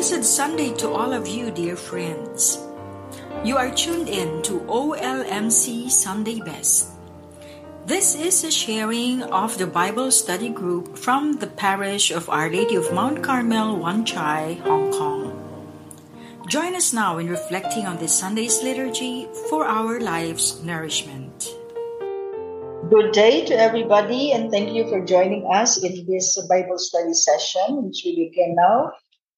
Blessed Sunday to all of you, dear friends. You are tuned in to OLMC Sunday Best. This is a sharing of the Bible study group from the parish of Our Lady of Mount Carmel, Wan Chai, Hong Kong. Join us now in reflecting on this Sunday's liturgy for our life's nourishment. Good day to everybody, and thank you for joining us in this Bible study session, which we begin now.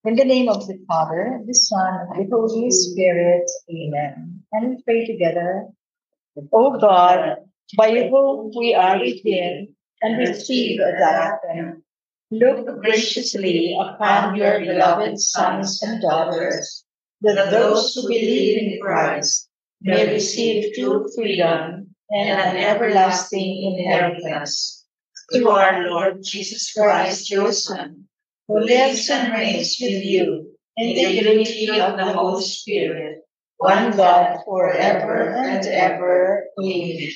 In the name of the Father, the Son, and the Holy Spirit, Amen. And we pray together. O God, by whom we are redeemed and receive adoption, look graciously upon your beloved sons and daughters, that those who believe in Christ may receive true freedom and an everlasting inheritance. Through our Lord Jesus Christ, your Son, who lives and reigns with you in the unity of the Holy Spirit, one God forever and ever. Amen.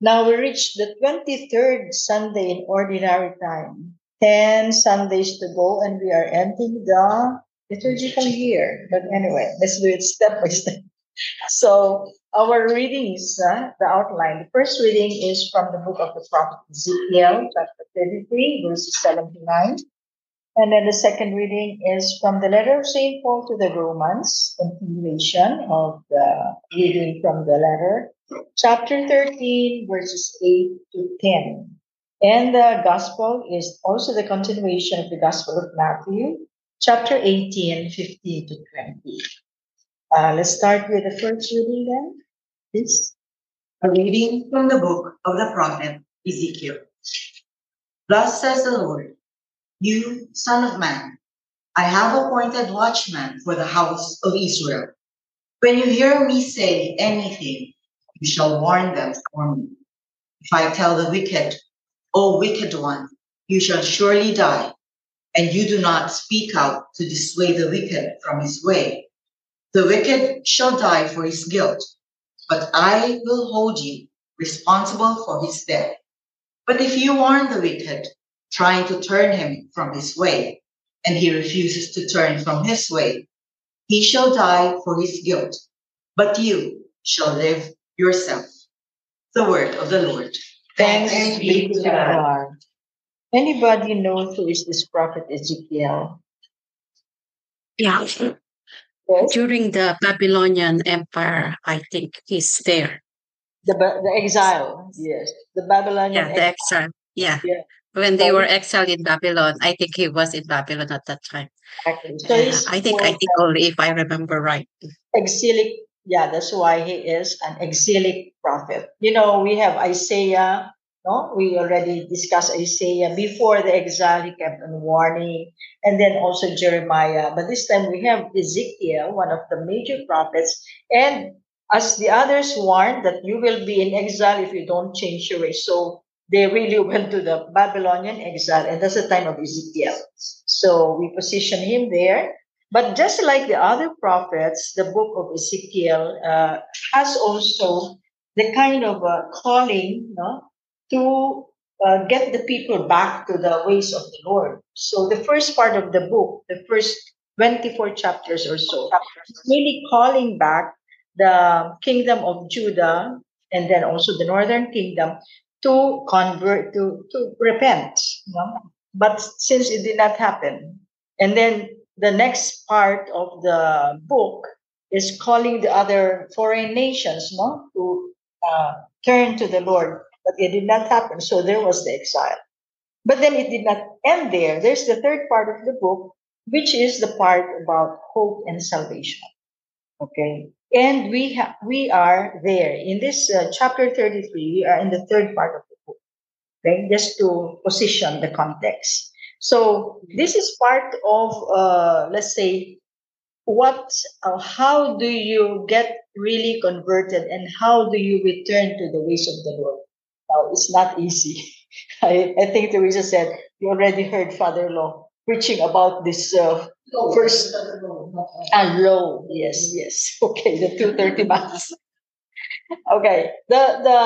Now we reach the 23rd Sunday in ordinary time. 10 Sundays to go, and we are ending the liturgical year. But anyway, let's do it step by step. So our readings, uh, the outline. The first reading is from the book of the prophet Ezekiel, chapter 33, verses 7 to 9. And then the second reading is from the letter of St. Paul to the Romans, continuation of the reading from the letter, chapter 13, verses 8 to 10. And the gospel is also the continuation of the gospel of Matthew, chapter 18, 15 to 20. Uh, let's start with the first reading then. Please. A reading from the book of the prophet Ezekiel. Thus says the Lord, You, Son of Man, I have appointed watchmen for the house of Israel. When you hear me say anything, you shall warn them for me. If I tell the wicked, O wicked one, you shall surely die, and you do not speak out to dissuade the wicked from his way, the wicked shall die for his guilt, but I will hold you responsible for his death. But if you warn the wicked, trying to turn him from his way, and he refuses to turn from his way, he shall die for his guilt, but you shall live yourself. The word of the Lord. Thanks, Thanks be to God. Anybody know who is this prophet Ezekiel? Yeah. Yes? During the Babylonian Empire, I think he's there. The, the exile, yes. The Babylonian Yeah, the exile. Yeah. Yeah. When they So- were exiled in Babylon, I think he was in Babylon at that time. Exactly. So he's I think I think only if I remember right. exilic. Yeah, that's why he is an exilic prophet. You know, we have Isaiah. No, we already discussed Isaiah before the exile. He kept on warning, and then also Jeremiah. But this time we have Ezekiel, one of the major prophets, and as the others warned that you will be in exile if you don't change your way. So they really went to the Babylonian exile, and that's the time of Ezekiel. So we position him there. But just like the other prophets, the book of Ezekiel uh, has also the kind of uh, calling no, to uh, get the people back to the ways of the Lord. So the first part of the book, the first 24 chapters or so, is really calling back the kingdom of Judah and then also the northern kingdom to convert, to, to repent. But since it did not happen, and then the next part of the book is calling the other foreign nations no, to uh, turn to the Lord, but it did not happen. So there was the exile. But then it did not end there. There's the third part of the book, which is the part about hope and salvation. Okay. And we ha- we are there in this uh, chapter 33. We are in the third part of the book. Okay, just to position the context. So this is part of, uh, let's say, what, uh, how do you get really converted, and how do you return to the ways of the Lord? Now it's not easy. I, I think Teresa said you already heard Father Law preaching about this uh, first and low. Yes, yes. Okay, the two thirty mass. okay, the the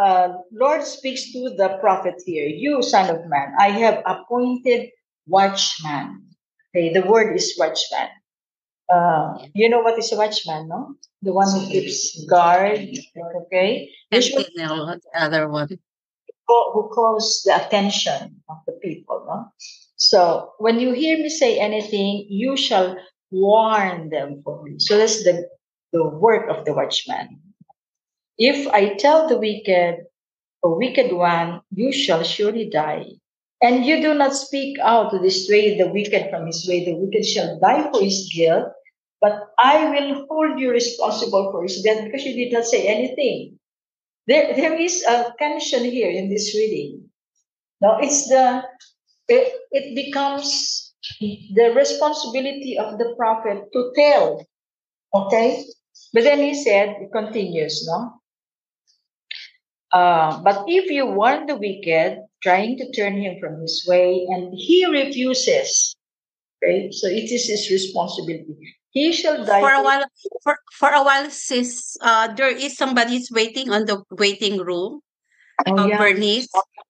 uh, Lord speaks to the prophet here. You, son of man, I have appointed watchman. Okay, the word is watchman. Uh, you know what is a watchman, no? The one who keeps guard. Okay, usually Sentinel, the other one. who who calls the attention of the people. No? So when you hear me say anything, you shall warn them for me. So that's the, the work of the watchman. If I tell the wicked, or wicked one, you shall surely die. And you do not speak out to dissuade the wicked from his way, the wicked shall die for his guilt, but I will hold you responsible for his death because you did not say anything. There, there is a tension here in this reading. Now it's the it, it becomes the responsibility of the prophet to tell. Okay? But then he said, it continues, no? Uh, but if you warn the wicked, trying to turn him from his way, and he refuses, okay, so it is his responsibility. He shall die. For a while, for, for a while, sis, uh, there is somebody's waiting on the waiting room. Oh, yeah. Bernice,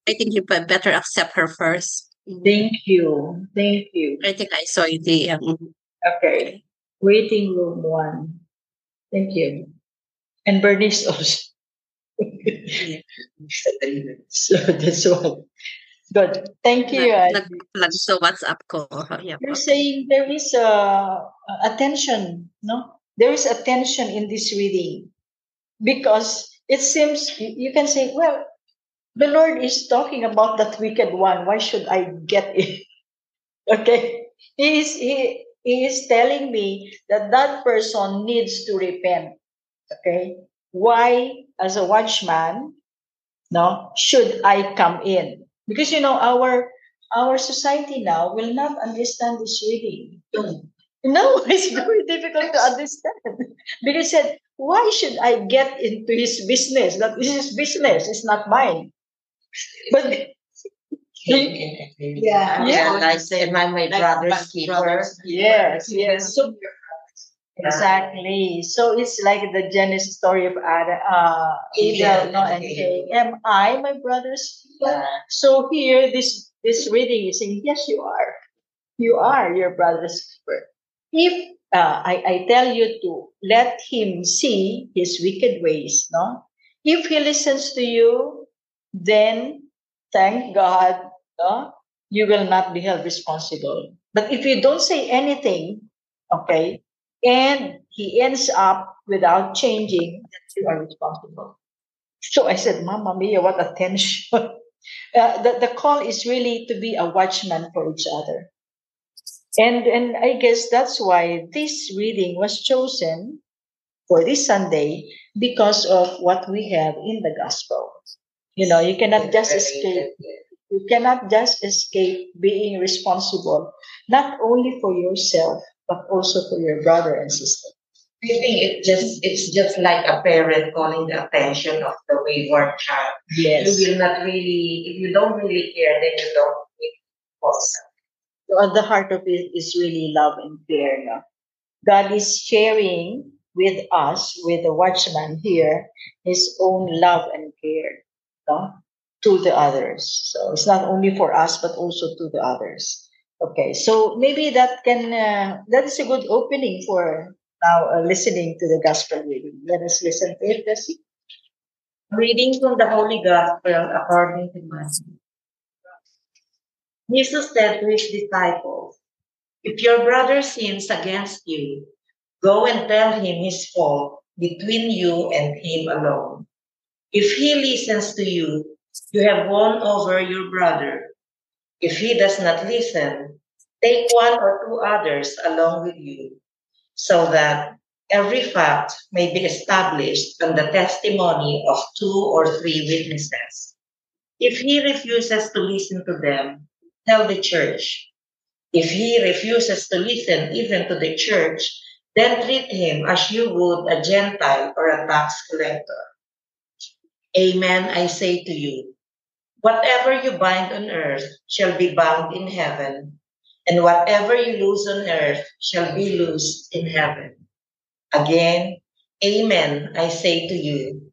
I think you better accept her first. Thank you. Thank you. I think I saw the um, Okay. Waiting room one. Thank you. And Bernice also. so that's one. Good. Thank you. nag, nag-plug WhatsApp ko. Yeah. You're saying there is a, a attention, no? There is attention in this reading because it seems you can say, well, the Lord is talking about that wicked one. Why should I get it? okay, he is he, he is telling me that that person needs to repent. Okay, why as a watchman, no, should I come in? Because you know our our society now will not understand this reading. No, it's very difficult to understand. Because he said, why should I get into his business? That is business, it's not mine. But Yeah, Yeah. Like say my my Like brother's my keeper. brother's yes, yes. So exactly. So it's like the Genesis story of Adam, uh, Abel, no, and Cain. Am I my brother's keeper? Yeah. So here, this this reading is saying, yes, you are. You are your brother's keeper. If uh, I, I tell you to let him see his wicked ways, no? If he listens to you, then thank God, no? You will not be held responsible. But if you don't say anything, okay, and he ends up without changing, you are responsible. So I said, Mama Mia, what attention. uh, the, the call is really to be a watchman for each other. And, and I guess that's why this reading was chosen for this Sunday because of what we have in the gospel. You know, you cannot just escape. You cannot just escape being responsible, not only for yourself, but also for your brother and sister. I think it just it's just like a parent calling the attention of the wayward child. Yes. You will not really if you don't really care, then you don't really force. So at the heart of it is really love and care. No? God is sharing with us, with the watchman here, his own love and care no? to the others. So it's not only for us, but also to the others. Okay, so maybe that can uh, that is a good opening for now uh, listening to the gospel reading. Let us listen to it, Bessie. Reading from the Holy Gospel according to Matthew. Jesus said to his disciples, If your brother sins against you, go and tell him his fault between you and him alone. If he listens to you, you have won over your brother. If he does not listen, take one or two others along with you, so that every fact may be established on the testimony of two or three witnesses. If he refuses to listen to them, tell the church. If he refuses to listen even to the church, then treat him as you would a Gentile or a tax collector. Amen, I say to you. Whatever you bind on earth shall be bound in heaven, and whatever you loose on earth shall be loosed in heaven. Again, Amen, I say to you.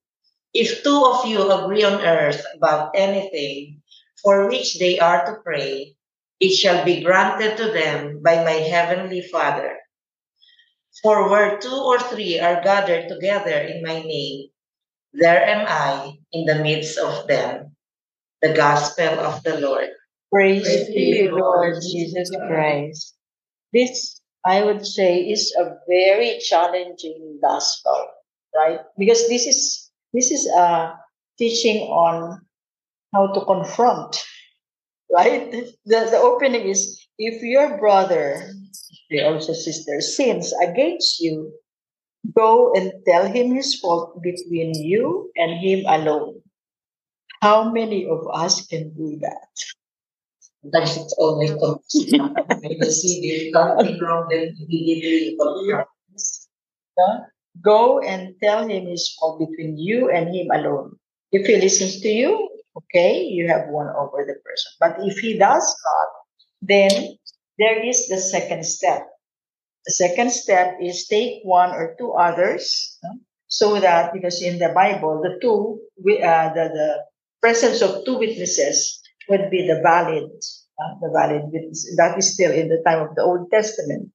If two of you agree on earth about anything for which they are to pray, it shall be granted to them by my heavenly Father. For where two or three are gathered together in my name, there am I in the midst of them. The gospel of the Lord. Praise, Praise to you, Lord Jesus Christ. This, I would say, is a very challenging gospel, right? Because this is this is a teaching on how to confront, right? The, the opening is if your brother, also sister, sins against you, go and tell him his fault between you and him alone. How many of us can do that? Sometimes it's only. When you see something wrong, then immediately. Go and tell him his fault between you and him alone. If he listens to you, okay, you have won over the person. But if he does not, then there is the second step. The second step is take one or two others, so that because in the Bible, the two, uh, the the presence of two witnesses would be the valid, uh, the valid witness. That is still in the time of the Old Testament.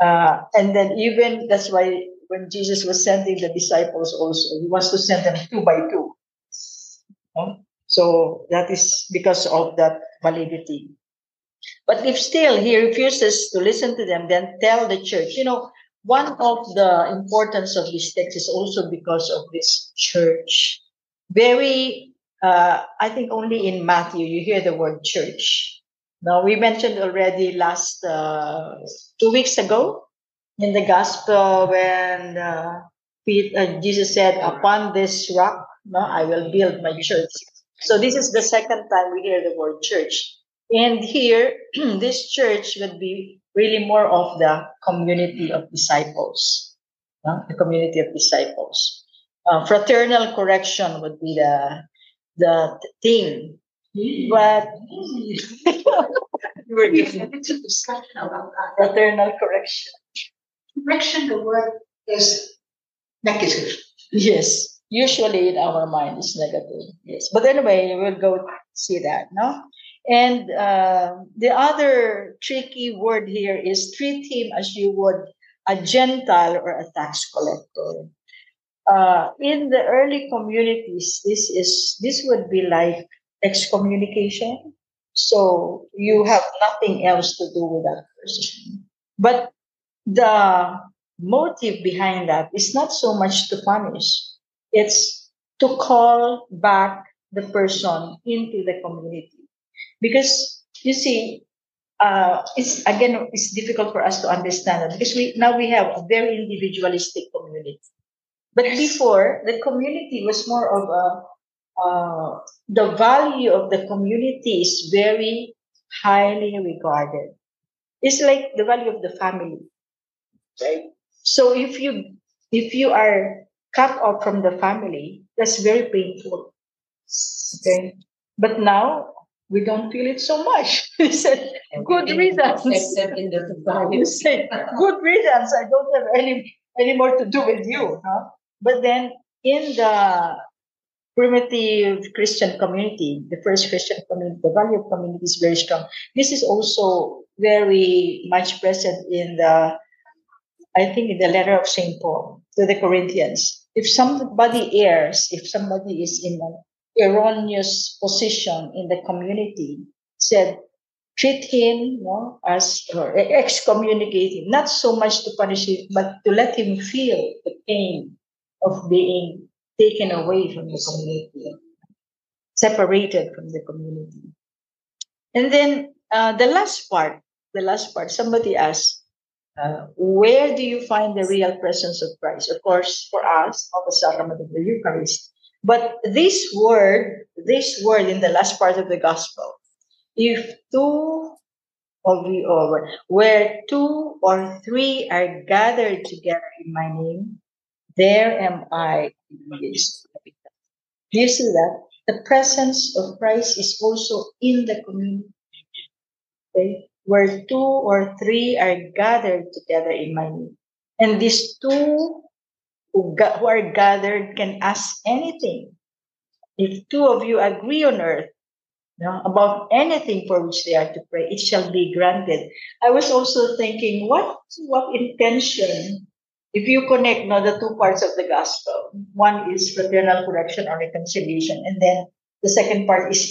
Uh, and then even that's why when Jesus was sending the disciples also, he wants to send them two by two. So that is because of that validity. But if still he refuses to listen to them, then tell the church. You know, one of the importance of this text is also because of this church. Very, uh, I think only in Matthew you hear the word church. Now we mentioned already last uh, two weeks ago in the gospel when uh, Pete, uh, Jesus said, "Upon this rock, no, I will build my church." So this is the second time we hear the word church. And here, this church would be really more of the community of disciples, the community of disciples. Uh, fraternal correction would be the the theme, but We're discussion about that. fraternal correction. Correction, the word is negative. Yes, usually in our mind it's negative. Yes, but anyway, we'll go see that, no? And uh, the other tricky word here is treat him as you would a Gentile or a tax collector. Uh, in the early communities, this is this would be like excommunication. So you have nothing else to do with that person. But the motive behind that is not so much to punish, it's to call back the person into the community. Because you see, uh, it's again, it's difficult for us to understand that because we now we have a very individualistic community. But before, the community was more of a uh, the value of the community is very highly regarded. It's like the value of the family, right? So if you if you are cut off from the family, that's very painful. Okay, but now we don't feel it so much. We said, "Good reasons. Accepted in the society. You say, "Good riddance." I don't have any any more to do with you. No? But then in the primitive Christian community, the first Christian community, the value of community is very strong. This is also very much present in the, I think, in the letter of St. Paul to the Corinthians. If somebody errs, if somebody is in erroneous position in the community, said, treat him no, as or excommunicate him, not so much to punish him, but to let him feel the pain of being taken away from the community, separated from the community. And then uh, the last part, the last part, somebody asked, uh, where do you find the real presence of Christ? Of course, for us, of the sacrament of the Eucharist. But this word, this word in the last part of the gospel, if two of you or where two or three are gathered together in my name, there am I in. Do you see that? The presence of Christ is also in the community. Okay? Where two or three are gathered together in my name. And these two who, who are gathered can ask anything. If two of you agree on earth you know, about anything for which they are to pray, it shall be granted. I was also thinking, what what intention? If you connect now the two parts of the gospel, one is fraternal correction or reconciliation, and then the second part is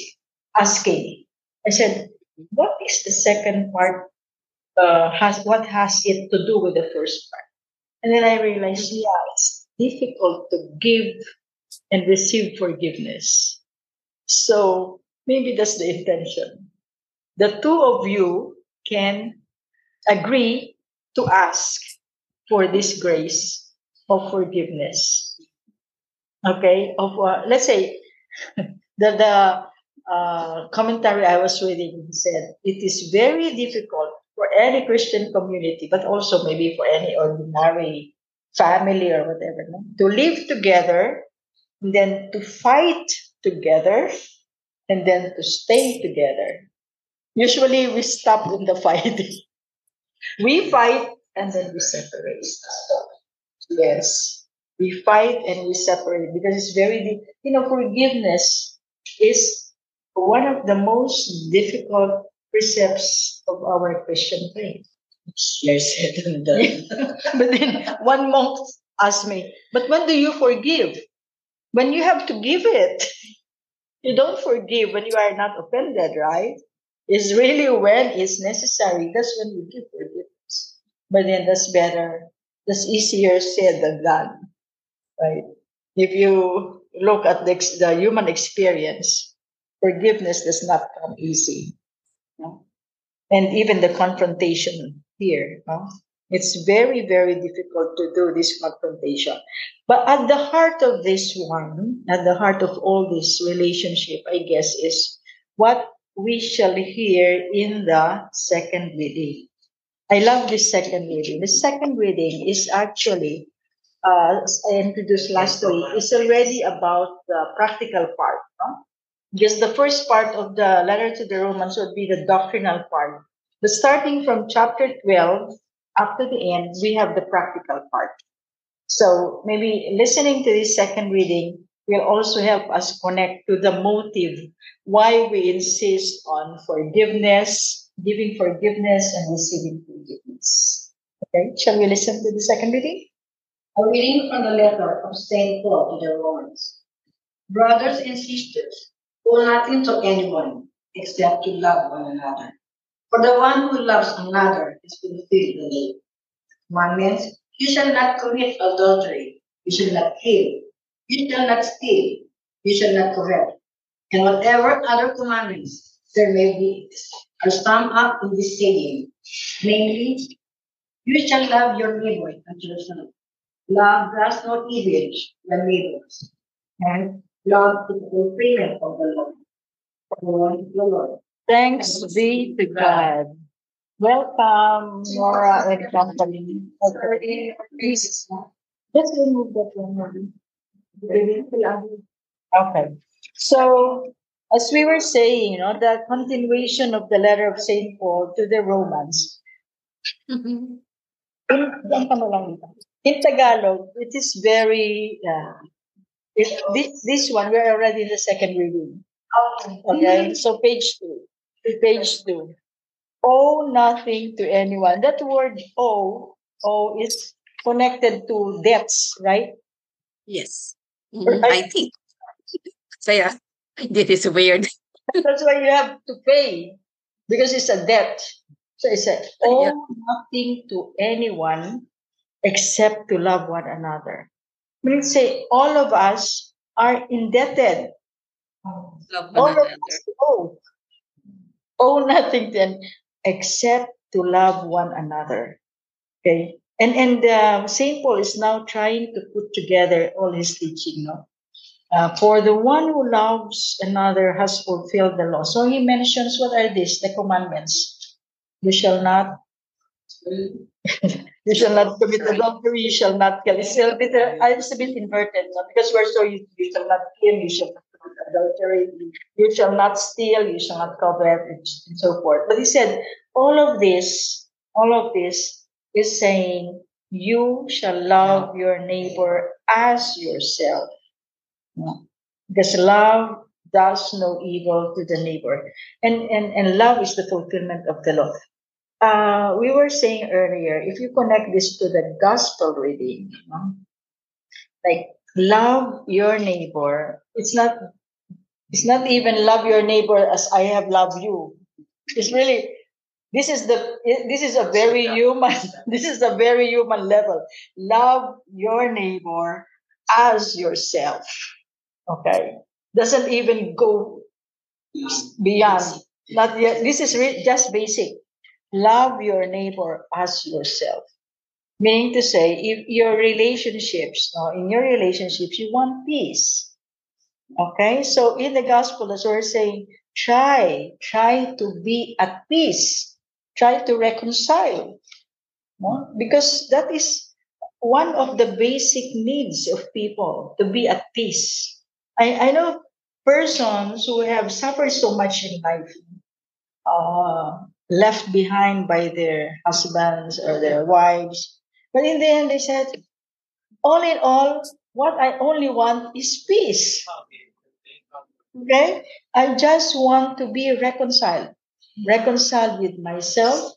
asking. I said, what is the second part? Uh, has what has it to do with the first part? And then I realized, yeah, it's difficult to give and receive forgiveness. So maybe that's the intention. The two of you can agree to ask for this grace of forgiveness. Okay, of uh, let's say the the uh, commentary I was reading said it is very difficult for any Christian community, but also maybe for any ordinary family or whatever, no? to live together, and then to fight together, and then to stay together. Usually we stop in the fight. we fight and then we separate. Yes. We fight and we separate because it's very, you know, forgiveness is one of the most difficult precepts of our Christian faith. Yes, said and done. but then one monk asked me, But when do you forgive? When you have to give it. You don't forgive when you are not offended, right? It's really when it's necessary. That's when you give forgiveness. But then that's better. That's easier said than done, right? If you look at the, the human experience, forgiveness does not come easy. no? And even the confrontation here, no? it's very, very difficult to do this confrontation. But at the heart of this one, at the heart of all this relationship, I guess, is what we shall hear in the second reading. I love this second reading. The second reading is actually, uh, as I introduced last week, is already about the practical part. No? Because the first part of the letter to the Romans would be the doctrinal part. But starting from chapter 12 up to the end, we have the practical part. So maybe listening to this second reading will also help us connect to the motive why we insist on forgiveness, giving forgiveness, and receiving forgiveness. Okay, shall we listen to the second reading? A reading from the letter of St. Paul to the Romans. Brothers and sisters, owe nothing to anyone except to love one another. For the one who loves another is fulfilled the law. Commandments, you shall not commit adultery, you shall not kill, you shall not steal, you shall not covet, and whatever other commandments there may be are summed up in this saying, namely, you shall love your neighbor as yourself. Love does not evil the neighbors, and love is the fulfillment of the law. The word of the Lord. Thanks be to God. Welcome, Nora and company. Let's remove that one. Okay. So, as we were saying, you know, the continuation of the letter of St. Paul to the Romans, in, yan ka mo lang dito. in Tagalog, it is very, uh, it, this, this one, we're already in the second reading. Okay, so page two. Page two. Owe nothing to anyone. That word owe, owe is connected to debts, right? Yes. Mhm, I think. So yeah, this is weird. That's why you have to pay because it's a debt. So it's a owe Yeah. nothing to anyone except to love one another. Meaning say all of us are indebted. Love All of us owe. Owe nothing then except to love one another. Okay. And and uh, Saint Paul is now trying to put together all his teaching. No, uh, for the one who loves another has fulfilled the law. So he mentions what are these the commandments. You shall not. you shall not commit adultery. You shall not kill. It's a bit, uh, it's a bit inverted no? because we're so used. to You shall not kill. You shall not commit adultery. You shall not steal. You shall not covet, and so forth. But he said all of this, all of this is saying you shall love your neighbor as yourself. No? Because love does no evil to the neighbor. And, and, and love is the fulfillment of the law. Uh, we were saying earlier, if you connect this to the gospel reading, you know, like love your neighbor, it's not it's not even love your neighbor as I have loved you. It's really this is the this is a very human this is a very human level. Love your neighbor as yourself. Okay, doesn't even go beyond. Not yet. This is re- just basic. Love your neighbor as yourself. Meaning to say, if your relationships, no, in your relationships, you want peace. Okay, so in the gospel, as we're saying, try, try to be at peace, try to reconcile, no? because that is one of the basic needs of people to be at peace. I, I know persons who have suffered so much in life, uh, left behind by their husbands or their wives, but in the end, they said, all in all, what I only want is peace. Okay? I just want to be reconciled. Reconciled with myself,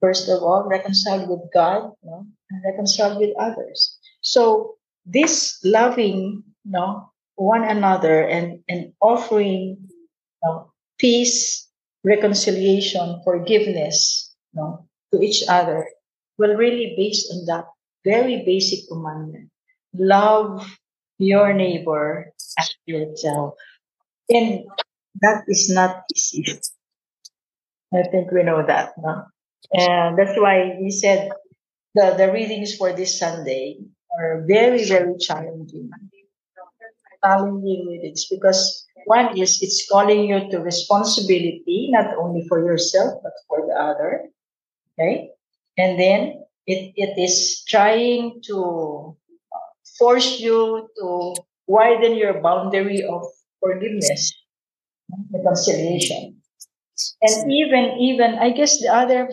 first of all, reconciled with God, you know, and reconciled with others. So this loving you know, one another and, and offering you know, peace, reconciliation, forgiveness know, to each other well, really based on that very basic commandment. Love your neighbor as yourself. And that is not easy. I think we know that, no? And that's why we said the, the readings for this Sunday are very, very challenging. Challenging readings because one is it's calling you to responsibility, not only for yourself, but for the other. Okay? And then it, it is trying to force you to widen your boundary of forgiveness, reconciliation. And even, even, I guess the other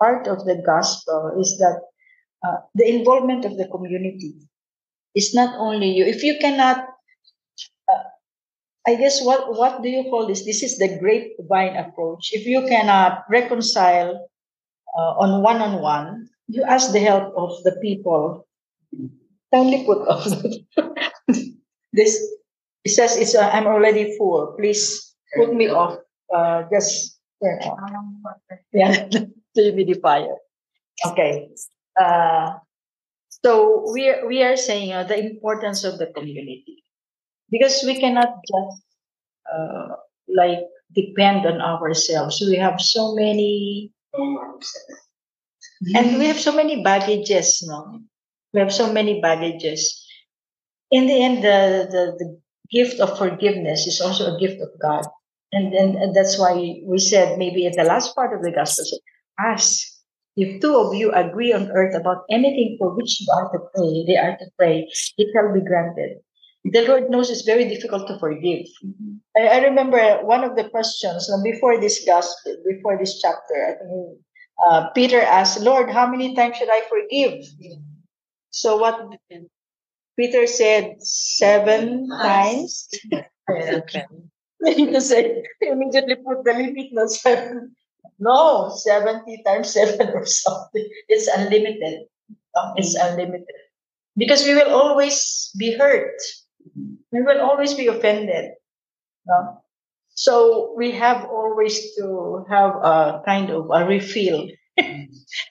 part of the gospel is that uh, the involvement of the community is not only you. If you cannot, uh, I guess what what do you call this? This is the grapevine approach. If you cannot reconcile uh, on one on one, you ask the help of the people. Kindly put off this. It says it's. Uh, I'm already full. Please put me off. Uh, just turn off. Yeah, humidifier. Okay. Uh, so we we are saying uh, the importance of the community because we cannot just uh, like depend on ourselves. We have so many and we have so many baggages, no? We have so many baggages. In the end, the, the, the gift of forgiveness is also a gift of God. And then and that's why we said maybe in the last part of the gospel, ask if two of you agree on earth about anything for which you are to pray, they are to pray, it shall be granted. The Lord knows it's very difficult to forgive. Mm-hmm. I, I remember one of the questions before this gospel, before this chapter, I think uh, Peter asked, Lord, how many times should I forgive? Mm-hmm. So what Peter said, seven times. To say, immediately put the limit no seven. No, 70 times seven or something. It's unlimited. No, It's unlimited. Because we will always be hurt. We will always be offended. No? So we have always to have a kind of a refill.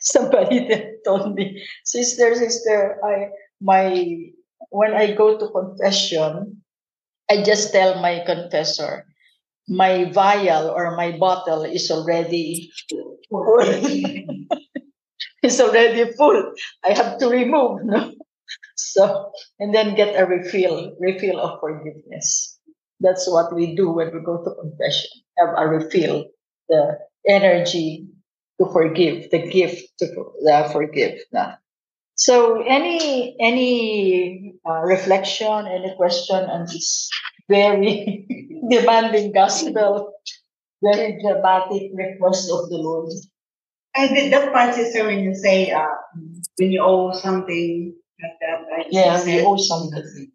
Somebody that told me, sister, sister, I my when I go to confession, I just tell my confessor, my vial or my bottle is already full. it's already full. I have to remove. No? So and then get a refill, refill of forgiveness. That's what we do when we go to confession. Have a refill, the energy to forgive, the gift to uh, forgive. No? So, any any uh, reflection, any question on this very demanding gospel, very dramatic request of the Lord? I did that part, sister, when you say uh, when you owe something? Yeah, said- owe something.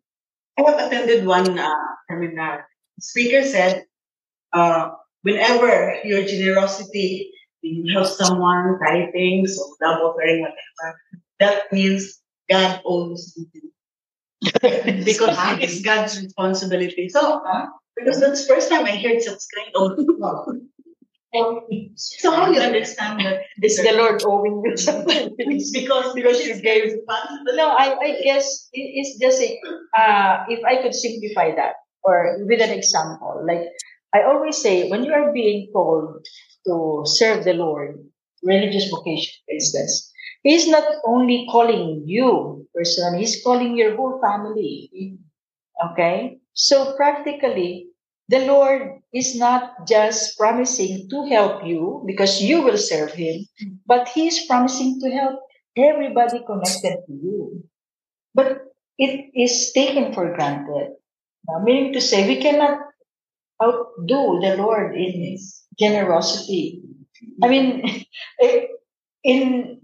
I have attended one uh, seminar speaker said, uh, whenever your generosity, you help someone, tithing, so love offering, whatever, that means God owns you. because it is God's responsibility. So, because that's the first time I heard such kind of So how you understand that Is the Lord owing you something? it's because Because you gave. No, I, I guess it's just a, uh, if I could simplify that or with an example, like I always say, when you are being called to serve the Lord, religious vocation, for instance, He's not only calling you personally, He's calling your whole family. Okay? So practically, the Lord is not just promising to help you because you will serve Him, but He is promising to help everybody connected to you. But it is taken for granted. Now, meaning to say, we cannot outdo the Lord in generosity. I mean, eh, in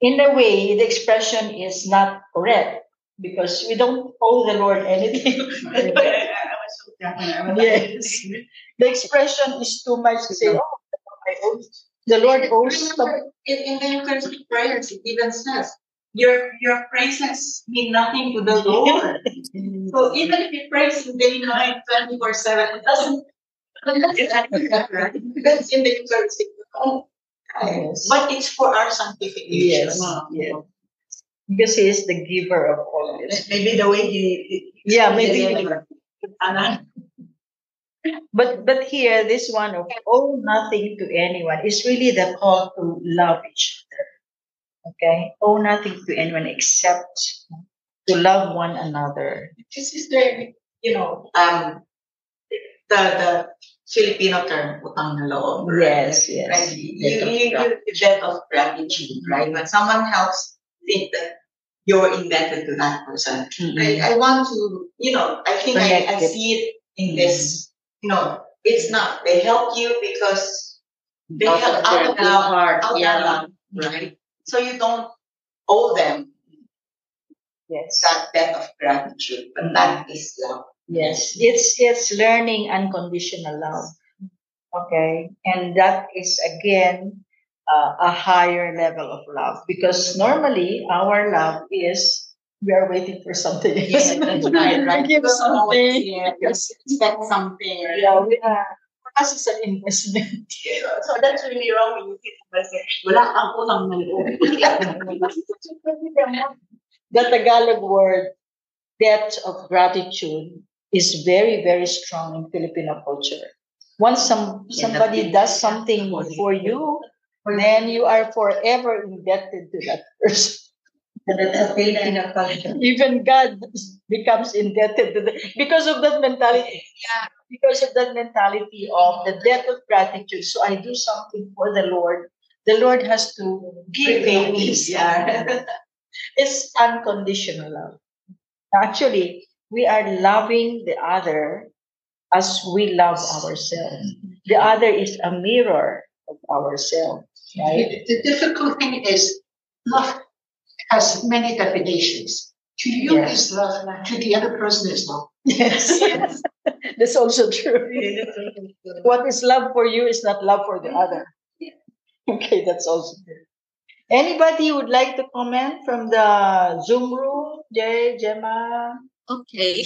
in a way, the expression is not correct because we don't owe the Lord anything. yes, the expression is too much to say. Oh, I owe. The Lord owes. in, in the Eucharistic prayers, it even says, your, your praises mean nothing to the Lord. so even if you praise Him day and night, 24 7, it doesn't. That's in the Eucharistic. Oh, Yes. But it's for our sanctification. Yes, yes. Because He is the giver of all this. Maybe the way he, he Yeah, maybe. Anna, But but here, this one of owe nothing to anyone is really the call to love each other. Okay, owe nothing to anyone except to love one another. This is the, you know, um, the, the Filipino term, utang na loob. Yes, yes. Right? You, you, you, debt of gratitude, right? When someone helps, think that you're indebted to that person. Mm-hmm. I, I want to, you know, I think I, I it. see it in mm-hmm. this, you know, it's not, they help you because they Out help out of love, heart, out yeah. love, right? Mm-hmm. So you don't owe them Yes, that debt of gratitude, but that is love. yes. It's it's learning unconditional love. Okay, and that is again uh, a higher level of love because normally our love is we are waiting for something. Yes, that's right, right? Give us something. Yeah, just expect something. Yeah, we are. For us, it's an investment. so that's really wrong when you think it. Wala kang utang na the Tagalog word debt of gratitude is very, very strong in Filipino culture. Once some somebody does something for you, then you are forever indebted to that person. And that's a Filipino culture. Even God becomes indebted to the, because of that mentality. Yeah. Because of that mentality of the debt of gratitude. So I do something for the Lord. The Lord has to give me. Yeah. It's unconditional love. Actually, we are loving the other as we love ourselves. The other is a mirror of ourselves, right? The, the difficult thing is love has many definitions. To you Yes. is love, to the other person is love. Yes, yes, that's also true. What is love for you is not love for the mm-hmm. other. Okay, that's also true. Anybody would like to comment from the Zoom room? Jay, Gemma? Okay.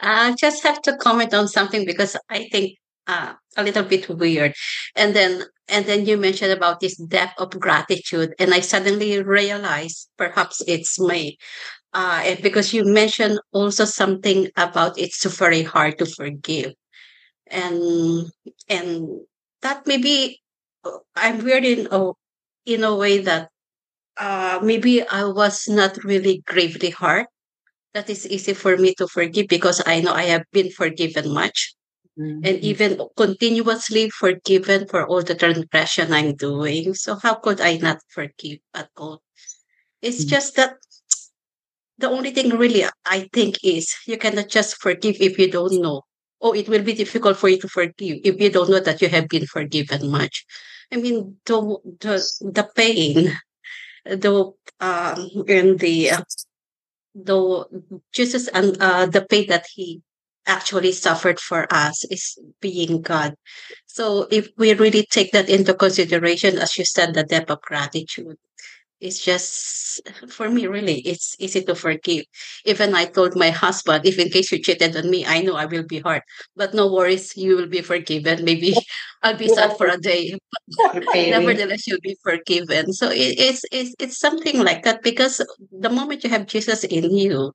I just have to comment on something because I think uh, a little bit weird. And then and then you mentioned about this depth of gratitude and I suddenly realized perhaps it's me. Uh, and because you mentioned also something about it's very hard to forgive. And and that maybe I'm weird in a in a way that uh, maybe I was not really gravely hurt that is easy for me to forgive because I know I have been forgiven much and even continuously forgiven for all the transgression I'm doing. So how could I not forgive at all? It's Mhm. just that the only thing really I think is you cannot just forgive if you don't know. Oh, it will be difficult for you to forgive if you don't know that you have been forgiven much. I mean, the the, the pain, the um, and the uh, the Jesus and uh, the pain that he actually suffered for us is being God. So if we really take that into consideration, as you said, the depth of gratitude, it's just for me really it's easy to forgive. Even i told my husband if in case you cheated on me i know i will be hurt. But no worries you will be forgiven. Maybe i'll be sad for a day but nevertheless you'll be forgiven. So it, it's, it's it's something like that because the moment you have jesus in you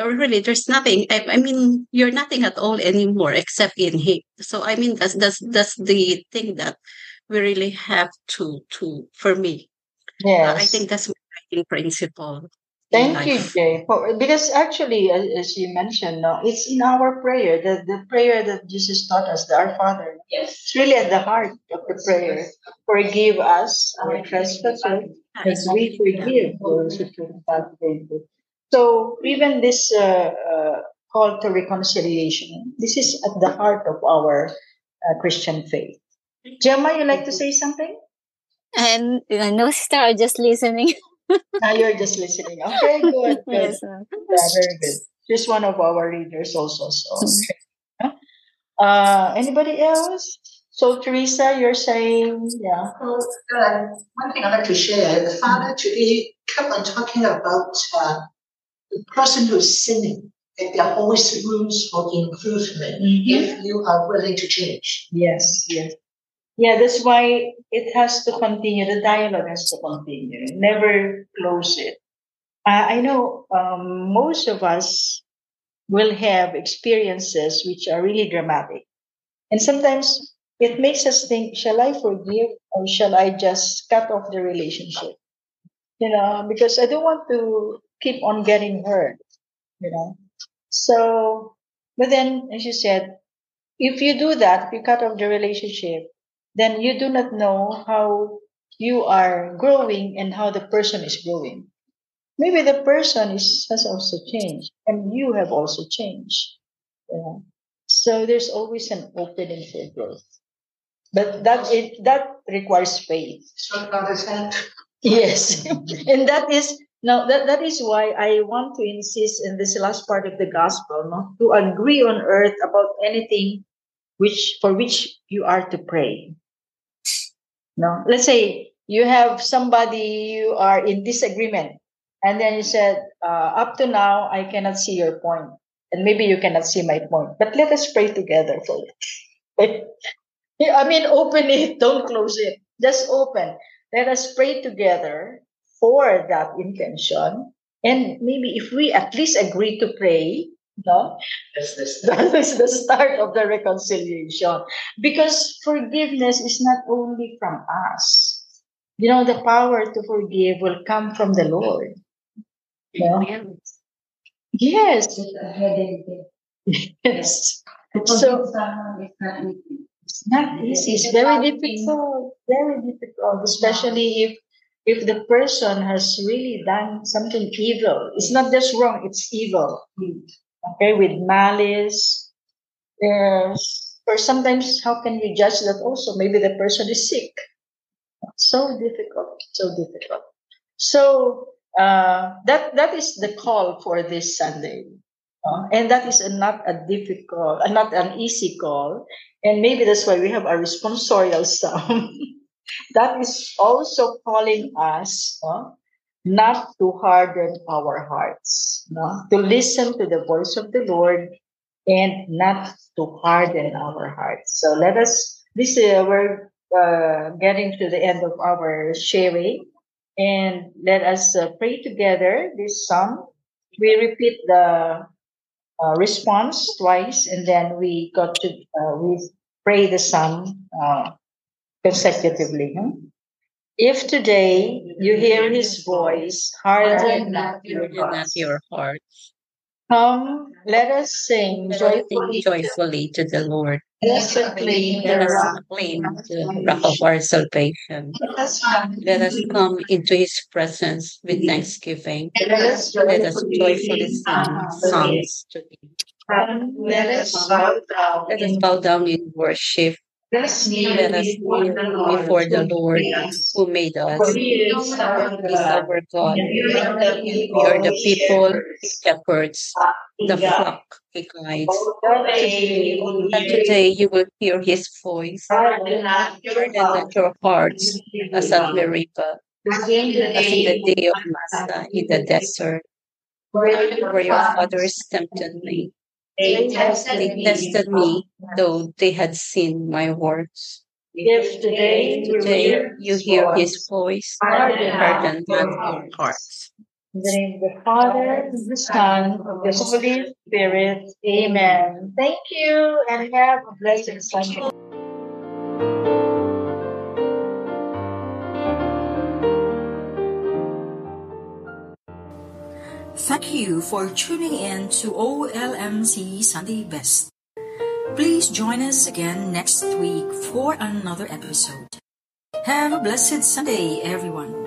or really there's nothing I, I mean you're nothing at all anymore except in him so i mean that's that's that's the thing that we really have to to for me uh, I think that's my guiding principle Thank you. Jay. For, because actually, as, as you mentioned, no, it's in our prayer, the, the prayer that Jesus taught us, the Our Father. Yes. It's really at the heart of the prayer. Forgive us our trespasses as we forgive those who trespass against us. So even this uh, uh, call to reconciliation, this is at the heart of our uh, Christian faith. Gemma, you like to say something? And uh, no, sister, I'm just listening. Now you're just listening. Okay, good, good. yes. Yeah, very good. She's one of our readers also. So, okay. uh, anybody else? So, Teresa, you're saying, yeah. Well, uh, one thing I'd like to share, the father today kept on talking about uh, the person who's sinning, that there are always rooms for improvement if you are willing to change. Yes, yes. Yeah, that's why it has to continue. The dialogue has to continue. Never close it. Uh, I know um, most of us will have experiences which are really dramatic. And sometimes it makes us think, shall I forgive or shall I just cut off the relationship? You know, because I don't want to keep on getting hurt, you know. So, but then, as you said, if you do that, if you cut off the relationship, then you do not know how you are growing and how the person is growing. Maybe the person is, has also changed and you have also changed. you know. So there's always an opening for growth. But that it that requires faith. Yes. and that is now that, that is why I want to insist in this last part of the gospel, no, to agree on earth about anything which for which you are to pray. No, let's say you have somebody you are in disagreement, and then you said, uh, "Up to now, I cannot see your point, and maybe you cannot see my point, but let us pray together for it." I mean, open it, don't close it. Just open. Let us pray together for that intention. And maybe if we at least agree to pray, no, that's this. that is the start of the reconciliation. Because forgiveness is not only from us. You know, the power to forgive will come from the Lord. Amen. Yes. It's a headache. Yes. So-. It's not easy. It's very difficult. Very difficult, especially if if the person has really done something evil. It's not just wrong; it's evil. Okay, with malice. Yes. Or sometimes, how can you judge that? Also, maybe the person is sick. So difficult. So difficult. So uh, that that is the call for this Sunday. Uh, and that is a, not a difficult, uh, not an easy call. And maybe that's why we have a responsorial psalm that is also calling us uh, not to harden our hearts, no? to listen to the voice of the Lord and not to harden our hearts. So let us, this uh, we're uh, getting to the end of our sharing, and let us uh, pray together this psalm. We repeat the uh, response twice, and then we got to uh, we pray the psalm consecutively. huh? If today you hear His voice, harden not your not hearts. your heart. Come, let us sing joyfully. joyfully to the Lord. Let us acclaim the rock. the rock of our salvation. Let us come. Let us come into his presence with thanksgiving. Let us Let us joyfully sing songs. to him. Let us Let us bow down in worship Let us before the Lord who made us. He is our God. We are the people, shepherds, the flock he guides. And today you will hear his voice. Harden not your hearts as at Meribah, as in the day of Massah in the desert, where your fathers tempted me. They They tested tested me, though they had seen my works. If today you Today hear you hear his voice, Harden not your hearts. In the name of the Father, the Son, of the Holy Spirit. Amen. Thank you and have a blessed Sunday. Thank you for tuning in to OLMC Sunday Best. Please join us again next week for another episode. Have a blessed Sunday, everyone.